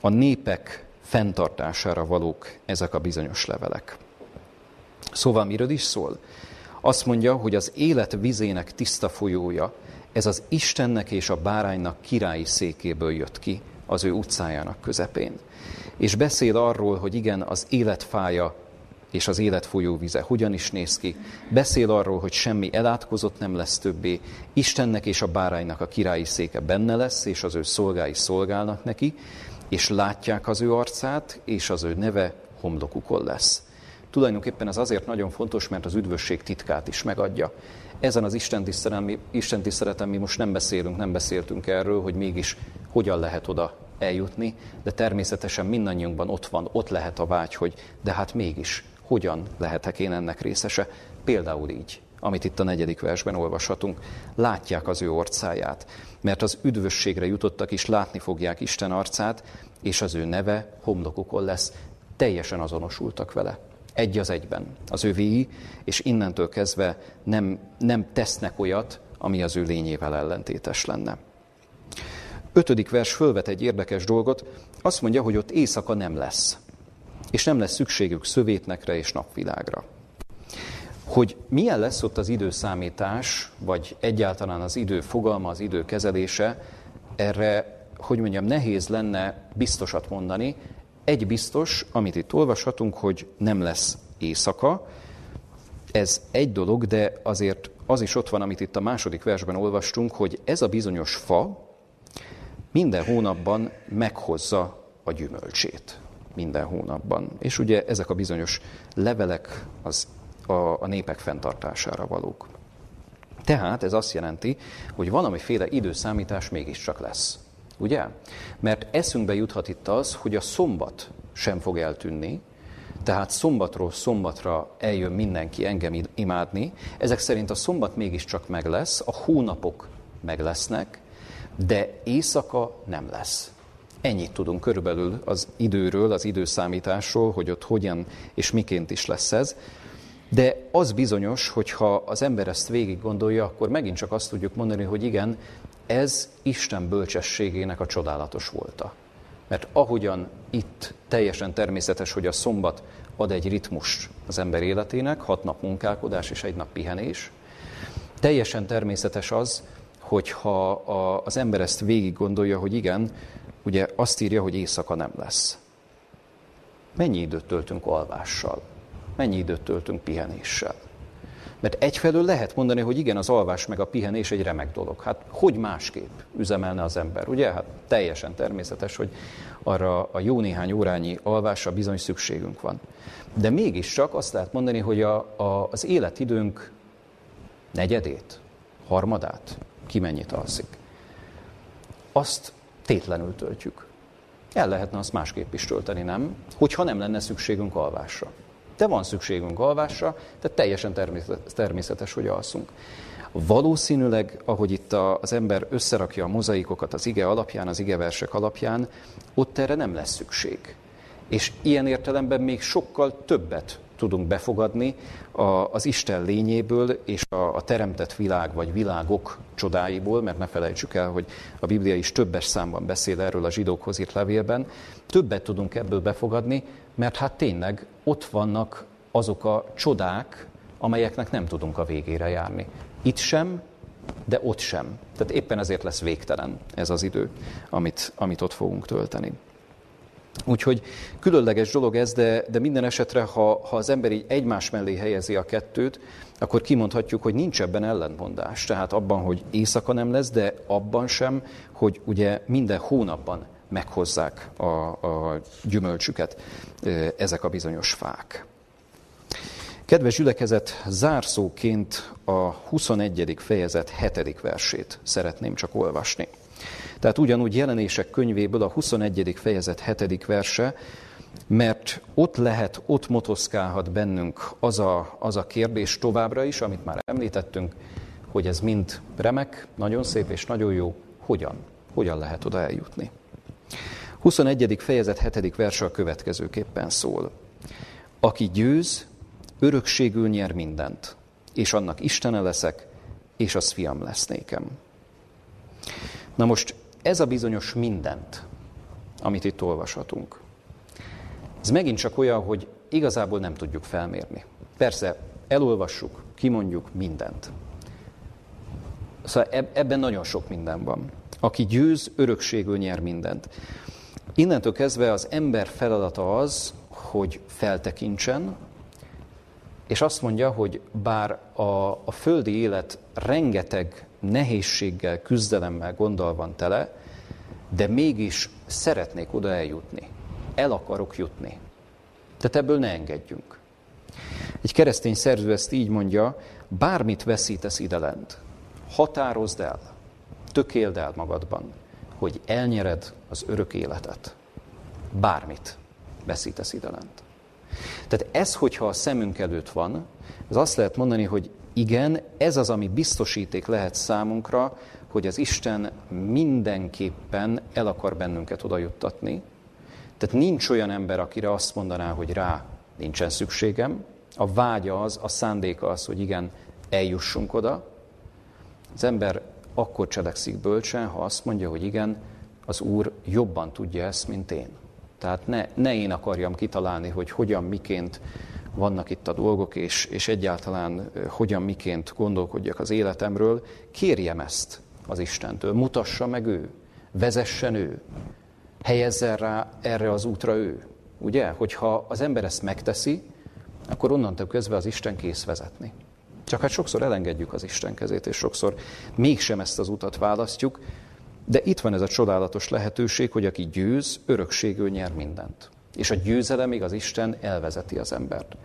A népek fenntartására valók ezek a bizonyos levelek. Szóval miről is szól? Azt mondja, hogy az élet vizének tiszta folyója, ez az Istennek és a báránynak királyi székéből jött ki, az ő utcájának közepén. És beszél arról, hogy igen, az életfája és az élet folyóvize hogyan is néz ki. Beszél arról, hogy semmi elátkozott nem lesz többé. Istennek és a báránynak a királyi széke benne lesz, és az ő szolgái szolgálnak neki, és látják az ő arcát, és az ő neve homlokukon lesz. Tulajdonképpen ez azért nagyon fontos, mert az üdvösség titkát is megadja. Ezen az Isten, Isten tiszteleten mi most nem beszélünk, nem beszéltünk erről, hogy mégis hogyan lehet oda eljutni, de természetesen mindannyiunkban ott van, ott lehet a vágy, hogy de hát mégis hogyan lehetek én ennek részese? Például így, amit itt a negyedik versben olvashatunk. Látják az ő orcáját, mert az üdvösségre jutottak is látni fogják Isten arcát, és az ő neve homlokukon lesz. Teljesen azonosultak vele. Egy az egyben. Az övéi, és innentől kezdve nem, nem tesznek olyat, ami az ő lényével ellentétes lenne. Ötödik vers fölvet egy érdekes dolgot, azt mondja, hogy ott éjszaka nem lesz és nem lesz szükségük szövétnekre és napvilágra. Hogy milyen lesz ott az időszámítás, vagy egyáltalán az idő fogalma, az idő kezelése, erre, hogy mondjam, nehéz lenne biztosat mondani. Egy biztos, amit itt olvashatunk, hogy nem lesz éjszaka. Ez egy dolog, de azért az is ott van, amit itt a második versben olvastunk, hogy ez a bizonyos fa minden hónapban meghozza a gyümölcsét minden hónapban. És ugye ezek a bizonyos levelek az a, a népek fenntartására valók. Tehát ez azt jelenti, hogy valamiféle időszámítás mégiscsak lesz. Ugye? Mert eszünkbe juthat itt az, hogy a szombat sem fog eltűnni, tehát szombatról szombatra eljön mindenki engem imádni. Ezek szerint a szombat mégiscsak meg lesz, a hónapok meg lesznek, de éjszaka nem lesz. Ennyit tudunk körülbelül az időről, az időszámításról, hogy ott hogyan és miként is lesz ez. De az bizonyos, hogy ha az ember ezt végig gondolja, akkor megint csak azt tudjuk mondani, hogy igen, ez Isten bölcsességének a csodálatos volta. Mert ahogyan itt teljesen természetes, hogy a szombat ad egy ritmus az ember életének, hat nap munkálkodás és egy nap pihenés, teljesen természetes az, hogyha az ember ezt végig gondolja, hogy igen, ugye azt írja, hogy éjszaka nem lesz. Mennyi időt töltünk alvással? Mennyi időt töltünk pihenéssel? Mert egyfelől lehet mondani, hogy igen, az alvás meg a pihenés egy remek dolog. Hát hogy másképp üzemelne az ember, ugye? Hát teljesen természetes, hogy arra a jó néhány órányi alvásra bizony szükségünk van. De mégiscsak azt lehet mondani, hogy a, a, az életidőnk negyedét, harmadát, ki mennyit alszik, azt tétlenül töltjük. El lehetne azt másképp is tölteni, nem? Hogyha nem lenne szükségünk alvásra. De van szükségünk alvásra, tehát teljesen természetes, hogy alszunk. Valószínűleg, ahogy itt az ember összerakja a mozaikokat az ige alapján, az igeversek alapján, ott erre nem lesz szükség. És ilyen értelemben még sokkal többet tudunk befogadni az Isten lényéből és a, a teremtett világ vagy világok csodáiból, mert ne felejtsük el, hogy a Biblia is többes számban beszél erről a zsidókhoz írt levélben, többet tudunk ebből befogadni, mert hát tényleg ott vannak azok a csodák, amelyeknek nem tudunk a végére járni. Itt sem, de ott sem. Tehát éppen ezért lesz végtelen ez az idő, amit, amit ott fogunk tölteni. Úgyhogy különleges dolog ez, de, de minden esetre, ha, ha az ember így egymás mellé helyezi a kettőt, akkor kimondhatjuk, hogy nincs ebben ellentmondás. Tehát abban, hogy éjszaka nem lesz, de abban sem, hogy ugye minden hónapban meghozzák a, a gyümölcsüket ezek a bizonyos fák. Kedves gyülekezet, zárszóként a 21. fejezet 7. versét szeretném csak olvasni. Tehát ugyanúgy jelenések könyvéből a 21. fejezet 7. verse, mert ott lehet, ott motoszkálhat bennünk az a, az a kérdés továbbra is, amit már említettünk, hogy ez mind remek, nagyon szép és nagyon jó, hogyan? Hogyan lehet oda eljutni? 21. fejezet 7. verse a következőképpen szól. Aki győz, örökségül nyer mindent, és annak Istene leszek, és az fiam lesz nékem. Na most ez a bizonyos mindent, amit itt olvashatunk, ez megint csak olyan, hogy igazából nem tudjuk felmérni. Persze, elolvassuk, kimondjuk mindent. Szóval ebben nagyon sok minden van. Aki győz, örökségül nyer mindent. Innentől kezdve az ember feladata az, hogy feltekintsen, és azt mondja, hogy bár a, a földi élet rengeteg nehézséggel, küzdelemmel, gondol van tele, de mégis szeretnék oda eljutni. El akarok jutni. Tehát ebből ne engedjünk. Egy keresztény szerző ezt így mondja, bármit veszítesz lent, határozd el, tökéld el magadban, hogy elnyered az örök életet. Bármit veszítesz lent. Tehát ez, hogyha a szemünk előtt van, ez azt lehet mondani, hogy igen, ez az, ami biztosíték lehet számunkra, hogy az Isten mindenképpen el akar bennünket oda juttatni. Tehát nincs olyan ember, akire azt mondaná, hogy rá nincsen szükségem. A vágya az, a szándéka az, hogy igen, eljussunk oda. Az ember akkor cselekszik bölcsen, ha azt mondja, hogy igen, az Úr jobban tudja ezt, mint én. Tehát ne, ne én akarjam kitalálni, hogy hogyan, miként vannak itt a dolgok, és, és egyáltalán hogyan, miként gondolkodjak az életemről. Kérjem ezt az Istentől, mutassa meg ő, vezessen ő, helyezzen rá erre az útra ő. Ugye? Hogyha az ember ezt megteszi, akkor onnantól közben az Isten kész vezetni. Csak hát sokszor elengedjük az Isten kezét, és sokszor mégsem ezt az utat választjuk, de itt van ez a csodálatos lehetőség, hogy aki győz, örökségül nyer mindent. És a győzelemig az Isten elvezeti az embert.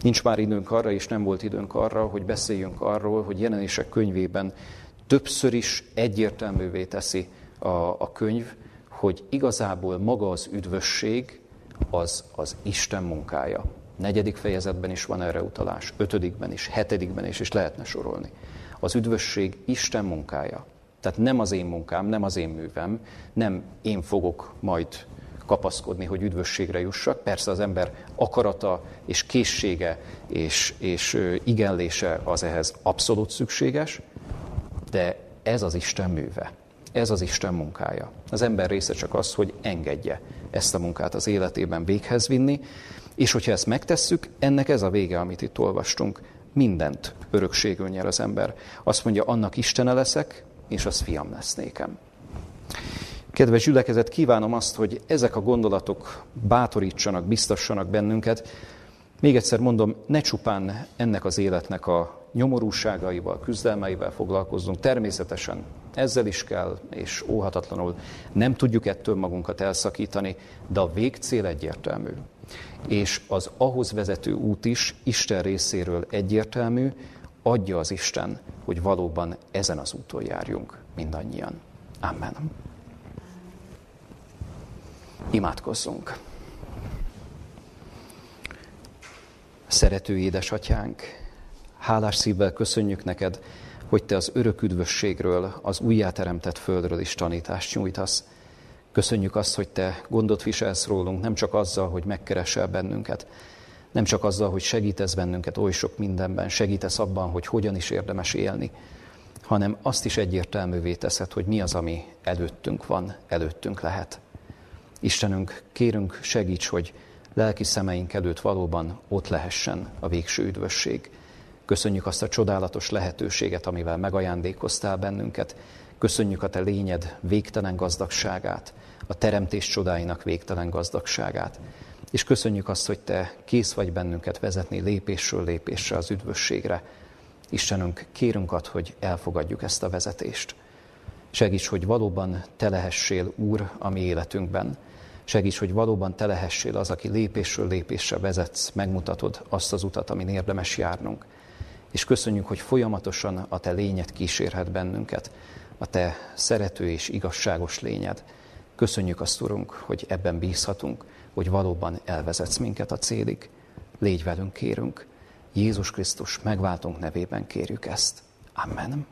Nincs már időnk arra, és nem volt időnk arra, hogy beszéljünk arról, hogy jelenések könyvében többször is egyértelművé teszi a, a könyv, hogy igazából maga az üdvösség az az Isten munkája. Negyedik fejezetben is van erre utalás, ötödikben is, hetedikben is, és lehetne sorolni. Az üdvösség Isten munkája. Tehát nem az én munkám, nem az én művem, nem én fogok majd kapaszkodni, hogy üdvösségre jussak. Persze az ember akarata és készsége és, és igenlése az ehhez abszolút szükséges, de ez az Isten műve. Ez az Isten munkája. Az ember része csak az, hogy engedje ezt a munkát az életében véghez vinni, és hogyha ezt megtesszük, ennek ez a vége, amit itt olvastunk. Mindent örökségül nyer az ember. Azt mondja, annak Istene leszek, és az fiam lesz nékem. Kedves gyülekezet, kívánom azt, hogy ezek a gondolatok bátorítsanak, biztassanak bennünket. Még egyszer mondom, ne csupán ennek az életnek a nyomorúságaival, küzdelmeivel foglalkozzunk. Természetesen ezzel is kell, és óhatatlanul nem tudjuk ettől magunkat elszakítani, de a végcél egyértelmű. És az ahhoz vezető út is Isten részéről egyértelmű, adja az Isten, hogy valóban ezen az úton járjunk mindannyian. Amen. Imádkozzunk. Szerető édesatyánk, hálás szívvel köszönjük neked, hogy te az örök üdvösségről, az újjáteremtett földről is tanítást nyújtasz. Köszönjük azt, hogy te gondot viselsz rólunk, nem csak azzal, hogy megkeresel bennünket, nem csak azzal, hogy segítesz bennünket oly sok mindenben, segítesz abban, hogy hogyan is érdemes élni, hanem azt is egyértelművé teszed, hogy mi az, ami előttünk van, előttünk lehet. Istenünk, kérünk, segíts, hogy lelki szemeink előtt valóban ott lehessen a végső üdvösség. Köszönjük azt a csodálatos lehetőséget, amivel megajándékoztál bennünket. Köszönjük a te lényed végtelen gazdagságát, a teremtés csodáinak végtelen gazdagságát. És köszönjük azt, hogy te kész vagy bennünket vezetni lépésről lépésre az üdvösségre. Istenünk, kérünk ad, hogy elfogadjuk ezt a vezetést. Segíts, hogy valóban te lehessél Úr a mi életünkben, Segíts, hogy valóban te lehessél az, aki lépésről lépésre vezetsz, megmutatod azt az utat, amin érdemes járnunk. És köszönjük, hogy folyamatosan a te lényed kísérhet bennünket, a te szerető és igazságos lényed. Köszönjük azt, Urunk, hogy ebben bízhatunk, hogy valóban elvezetsz minket a célig. Légy velünk, kérünk. Jézus Krisztus megváltunk nevében kérjük ezt. Amen.